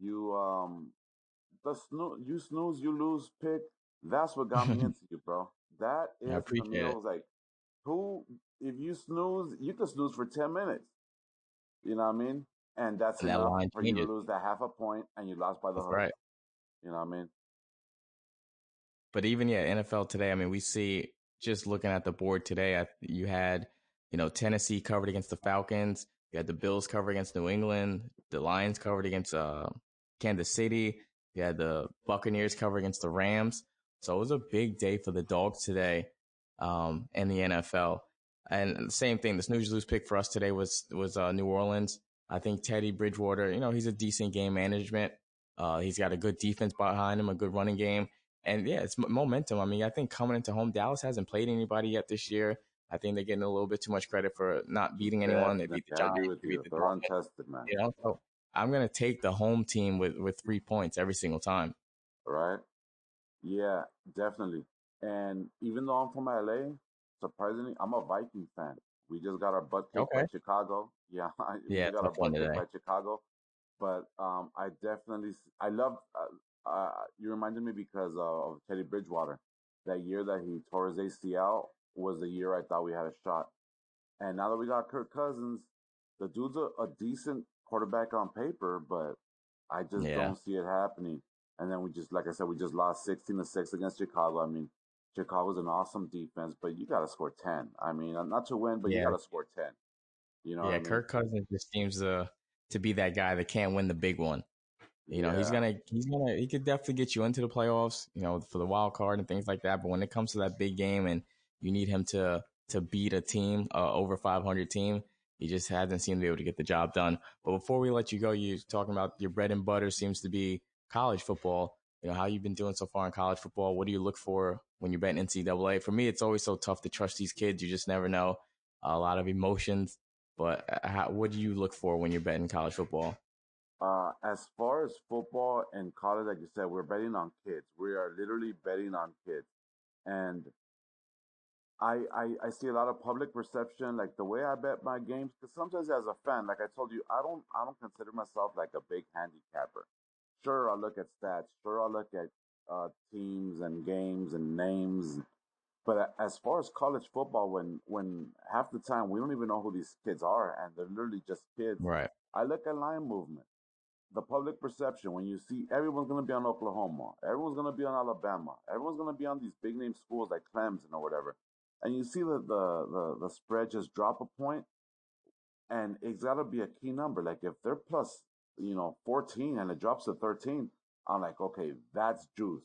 You um, the snooze, you snooze, you lose pick. That's what got me into you, bro. That is I appreciate meal. it. Like, who? If you snooze, you can snooze for ten minutes. You know what I mean? And that's And that enough line for you to lose that half a point, and you lost by the That's hook. right. You know what I mean? But even yeah, NFL today. I mean, we see just looking at the board today. I, you had you know Tennessee covered against the Falcons. You had the Bills covered against New England. The Lions covered against uh, Kansas City. You had the Buccaneers covered against the Rams. So it was a big day for the dogs today um, in the NFL. And the same thing, the snooze lose pick for us today was was uh, New Orleans. I think Teddy Bridgewater, you know, he's a decent game management. Uh, he's got a good defense behind him, a good running game. And yeah, it's momentum. I mean, I think coming into home, Dallas hasn't played anybody yet this year. I think they're getting a little bit too much credit for not beating anyone. They beat the Giants, They beat the they're untested, man. You know, so I'm gonna take the home team with with three points every single time. Right? Yeah, definitely. And even though I'm from LA, surprisingly, I'm a Viking fan. We just got our butt kicked by Chicago. Yeah, I- Yeah, we got our butt kicked by Chicago. But um, I definitely, I love. Uh, uh, you reminded me because uh, of Teddy Bridgewater. That year that he tore his ACL was the year I thought we had a shot. And now that we got Kirk Cousins, the dude's a, a decent quarterback on paper, but I just Yeah. don't see it happening. And then we just, like I said, we just lost 16 to 6 against Chicago. I mean, Chicago's an awesome defense, but you got to score 10. I mean, not to win, but yeah. you got to score 10. You know, yeah, I mean? Kirk Cousins just seems to to be that guy that can't win the big one. You know, yeah. he's gonna he's gonna he could definitely get you into the playoffs, you know, for the wild card and things like that. But when it comes to that big game and you need him to to beat a team, uh, over 500 team, he just hasn't seemed to be able to get the job done. But before we let you go, you talking about your bread and butter seems to be college football. You know, how you've been doing so far in college football. What do you look for when you're betting NCAA? For me, it's always so tough to trust these kids. You just never know. A lot of emotions. But uh, how, what do you look for when you're betting college football? Uh, as far as football and college, like you said, we're betting on kids. We are literally betting on kids. And I, I, I see a lot of public perception, like the way I bet my games. Because sometimes, as a fan, like I told you, I don't I don't consider myself like a big handicapper. Sure, I'll look at stats. Sure, I'll look at uh, teams and games and names. But as far as college football, when when half the time we don't even know who these kids are, and they're literally just kids. Right. I look at line movement, the public perception. When you see everyone's going to be on Oklahoma, everyone's going to be on Alabama, everyone's going to be on these big name schools like Clemson or whatever and you see the, the, the, the spread just drop a point, and it's got to be a key number. Like if they're plus, you know, 14 and it drops to 13, I'm like, okay, that's juice.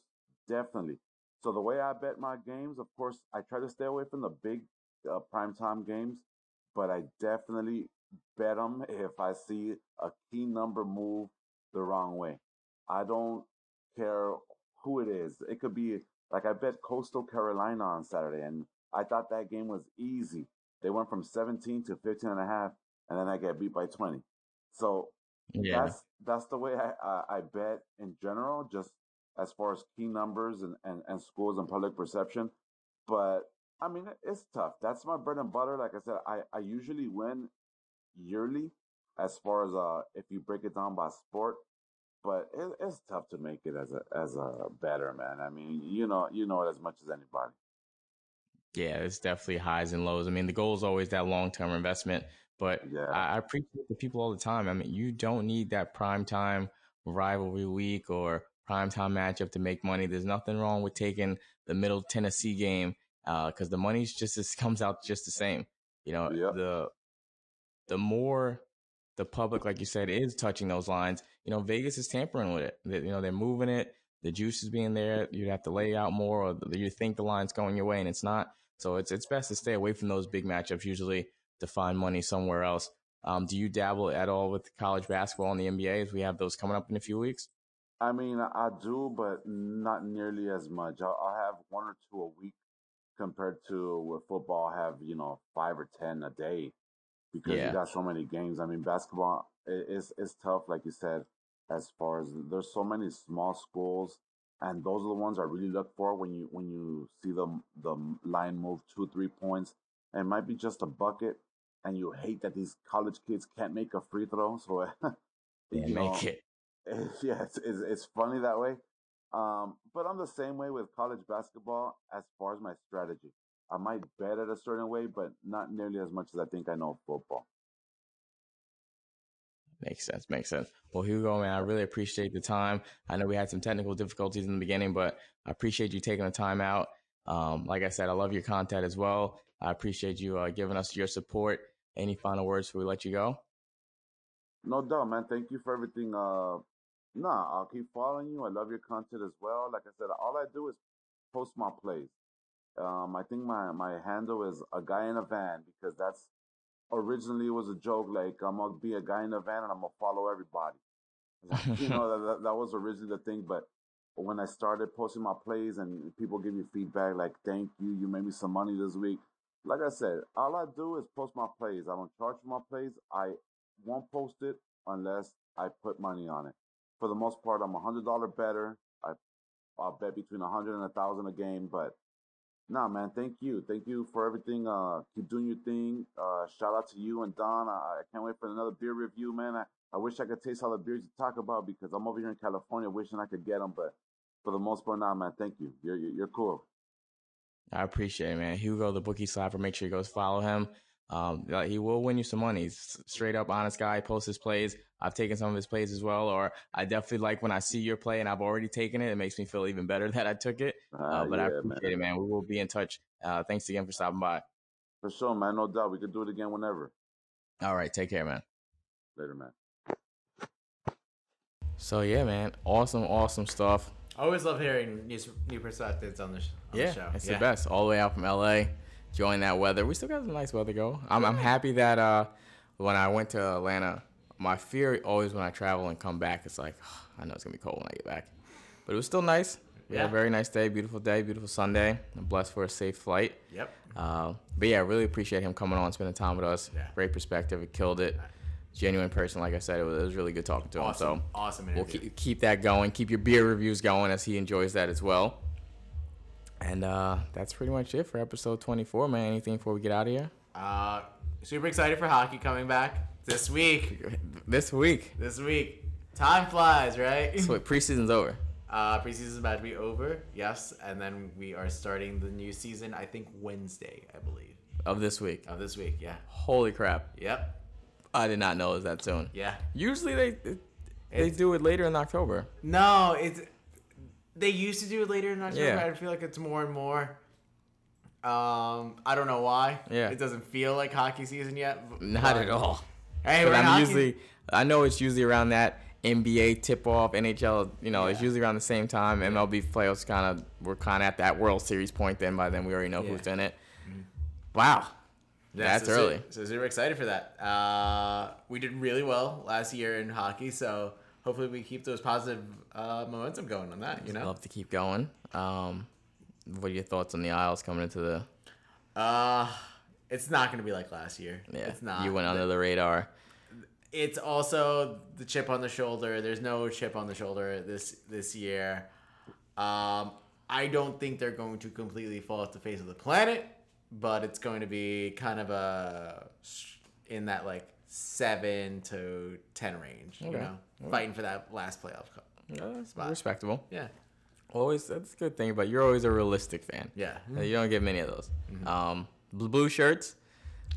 Definitely. So the way I bet my games, of course, I try to stay away from the big uh, primetime games, but I definitely bet them if I see a key number move the wrong way. I don't care who it is. It could be like I bet Coastal Carolina on Saturday, and I thought that game was easy. They went from 17 to 15 and a half, and then I get beat by 20. So yeah. that's that's the way I, I, I bet in general, just as far as key numbers and, and, and schools and public perception. But I mean, it's tough. That's my bread and butter. Like I said, I, I usually win yearly as far as uh if you break it down by sport. But it, it's tough to make it as a as a better man. I mean, you know, you know it as much as anybody. Yeah, it's definitely highs and lows. I mean, the goal is always that long term investment, but yeah. I, I, appreciate the people all the time. I mean, you don't need that prime time rivalry week or prime time matchup to make money. There's nothing wrong with taking the Middle Tennessee game because uh, the money's just it comes out just the same. You know, yep. the the more the public, like you said, is touching those lines, you know, Vegas is tampering with it. You know, they're moving it. The juice is being there. You'd have to lay out more, or you think the line's going your way, and it's not. So it's it's best to stay away from those big matchups usually to find money somewhere else. Um, do you dabble at all with college basketball and the NBA as we have those coming up in a few weeks? I mean, I do, but not nearly as much. I'll, I'll have one or two a week compared to with football. I have you know five or ten a day because yeah. you got so many games. I mean, basketball is is tough, like you said, as far as there's so many small schools and those are the ones I really look for when you when you see the the line move two three points. And it might be just a bucket, and you hate that these college kids can't make a free throw. So yeah, make know, it. Yeah, it's, it's, it's funny that way. Um, but I'm the same way with college basketball as far as my strategy. I might bet it a certain way, but not nearly as much as I think I know football. Makes sense. Makes sense. Well, Hugo, man, I really appreciate the time. I know we had some technical difficulties in the beginning, but I appreciate you taking the time out. Um, like I said, I love your content as well. I appreciate you uh, giving us your support. Any final words before we let you go? No doubt, man. Thank you for everything. Uh, nah, I'll keep following you. I love your content as well. Like I said, all I do is post my plays. Um, I think my, my handle is a guy in a van because that's originally it was a joke like I'm gonna be a guy in a van and I'm gonna follow everybody. you know that, that, that was originally the thing, but when I started posting my plays and people give you feedback like "Thank you, you made me some money this week." Like I said, all I do is post my plays. I don't charge for my plays. I won't post it unless I put money on it. For the most part, I'm a hundred dollar better. I I'll bet between a hundred and a thousand a game, but Nah, man, thank you. Thank you for everything. Uh, keep doing your thing. Uh, shout out to you and Don. I, I can't wait for another beer review, man. I, I wish I could taste all the beers you talk about because I'm over here in California wishing I could get them, but for the most part, nah, man, thank you. You're, you're, cool. I appreciate it, man. Hugo, the bookie slapper, make sure you go follow him. Um, he will win you some money. He's straight up honest guy. Posts his plays. I've taken some of his plays as well, or I definitely like when I see your play and I've already taken it. It makes me feel even better that I took it. Uh, Ah, but I yeah, appreciate it, man. We will be in touch. Uh, thanks again for stopping by. For sure, man. No doubt. We could do it again whenever. All right, take care, man. Later, man. So yeah, man, awesome, awesome stuff. I always love hearing new, new perspectives on the, sh- on Yeah, the show. it's the best. All the way out from LA, enjoying that weather. We still got some nice weather go. I'm I'm happy that uh when I went to Atlanta, my fear always when I travel and come back, it's like I know it's gonna be cold when I get back, but it was still nice. We had a Yeah. very nice day, beautiful day, beautiful Sunday. I'm blessed for a safe flight. Yep. Uh, but yeah, I really appreciate him coming on, spending time with us. Yeah. Great perspective. He killed it. Genuine person, like I said, it was, it was really good talking to Awesome. him. So awesome Interview. we'll keep, keep that going. Keep your beer reviews going as he enjoys that as well. And uh, that's pretty much it for episode 24, man. Anything before we get out of here? Uh, super excited for hockey coming back this week. This week. This week. Time flies, right? So preseason's over. Uh, preseason's about to be over, yes, and then we are starting the new season. I think Wednesday, I believe, Of this week. of this week. Yeah. Holy crap. Yep. I did not know it was that soon. Yeah. Usually they they It's- do it later in October. No, it's they used to do it later in October. Yeah. I feel like it's more and more. Um, I don't know why. Yeah. It doesn't feel like hockey season yet. Not at all. Hey, But I'm hockey. usually I know it's usually around that NBA tip off, NHL, you know, it's usually around the same time. MLB playoffs kind of we're kind of at that World Series point then by then we already know Yeah. who's in it. Wow. Yeah, That's so, early. So, so super excited for that. Uh, we did really well last year in hockey, so hopefully we keep those positive uh, momentum going on that. You know. Love to keep going. Um what are your thoughts on the Isles coming into the Uh, it's not gonna be like last year. yeah, It's not. You went under the radar. It's also the chip on the shoulder. There's no chip on the shoulder this this year. Um, I don't think they're going to completely fall off the face of the planet, but it's going to be kind of a in that like seven to ten range. You Okay. fighting for that last playoff cup. Yeah, Spot. respectable. Yeah, Always that's a good thing, but you're always a realistic fan. yeah. You don't get many of those. Mm-hmm. Um, blue, shirts,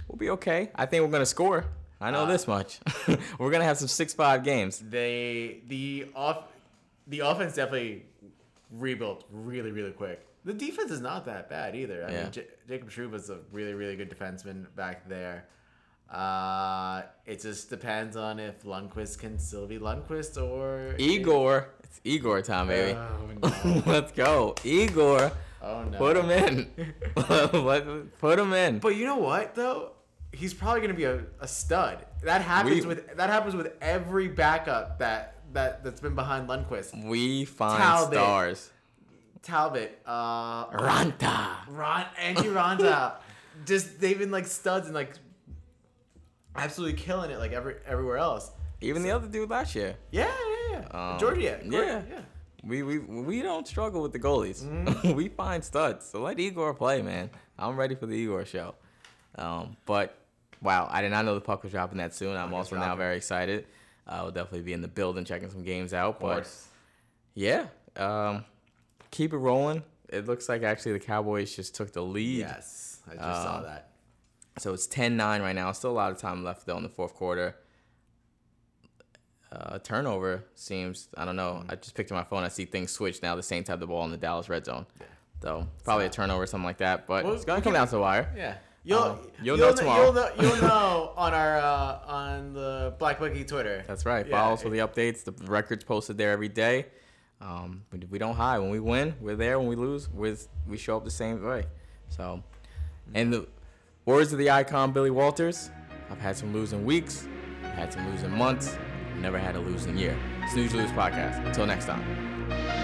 we'll be okay. I think we're gonna score. I know Uh, this much. we're gonna have some six-five games. They the off the offense definitely rebuilt really really quick. The defense is not that bad either. I Yeah. mean, J- Jacob Trouba's a really really good defenseman back there. Uh, it just depends on if Lundqvist can still be Lundqvist or Igor, it's Igor time, baby. Oh no! Let's go, Igor. Oh no! Put him in. Let- Put him in. But you know what though? He's probably gonna be a, a stud. That happens We- with that happens with every backup that that that's been behind Lundqvist. We find Talbot. stars. Talbot, uh, Raanta. Ron, Andy Ronda, just they've been like studs and like absolutely killing it like every everywhere else. Even the other dude last year. Yeah, yeah, yeah. Um, Georgiev, yeah. yeah. We, we we don't struggle with the goalies. Mm-hmm. we find studs. So let Igor play, man. I'm ready for the Igor show. Um, but wow, I did not know the puck was dropping that soon. I'm Puck also now very excited. I will definitely be in the building checking some games out. Of But course. yeah, um, keep it rolling. It looks like actually the Cowboys just took the lead. Yes, I just saw Um, that. So it's 10-9 right now. Still a lot of time left though in the fourth quarter. Uh, turnover seems I don't know. I just picked up my phone. I see things switch now. The Saints have the ball in the Dallas red zone. So probably a turnover, something like that. But Well, it's gonna come can- down to the wire. Yeah. You'll, um, you'll you'll, know tomorrow. You'll know, you'll know on our uh, on the Black Bookie Twitter. That's right. Yeah, Follow us for the updates. The records posted there every day. Um, we, we don't hide. When we win, we're there. When we lose, we we show up the same way. So, and the words of the icon Billy Walters. I've had some losing weeks. I've had some losing months. Never had a losing year. Snooze Lose podcast. Until next time.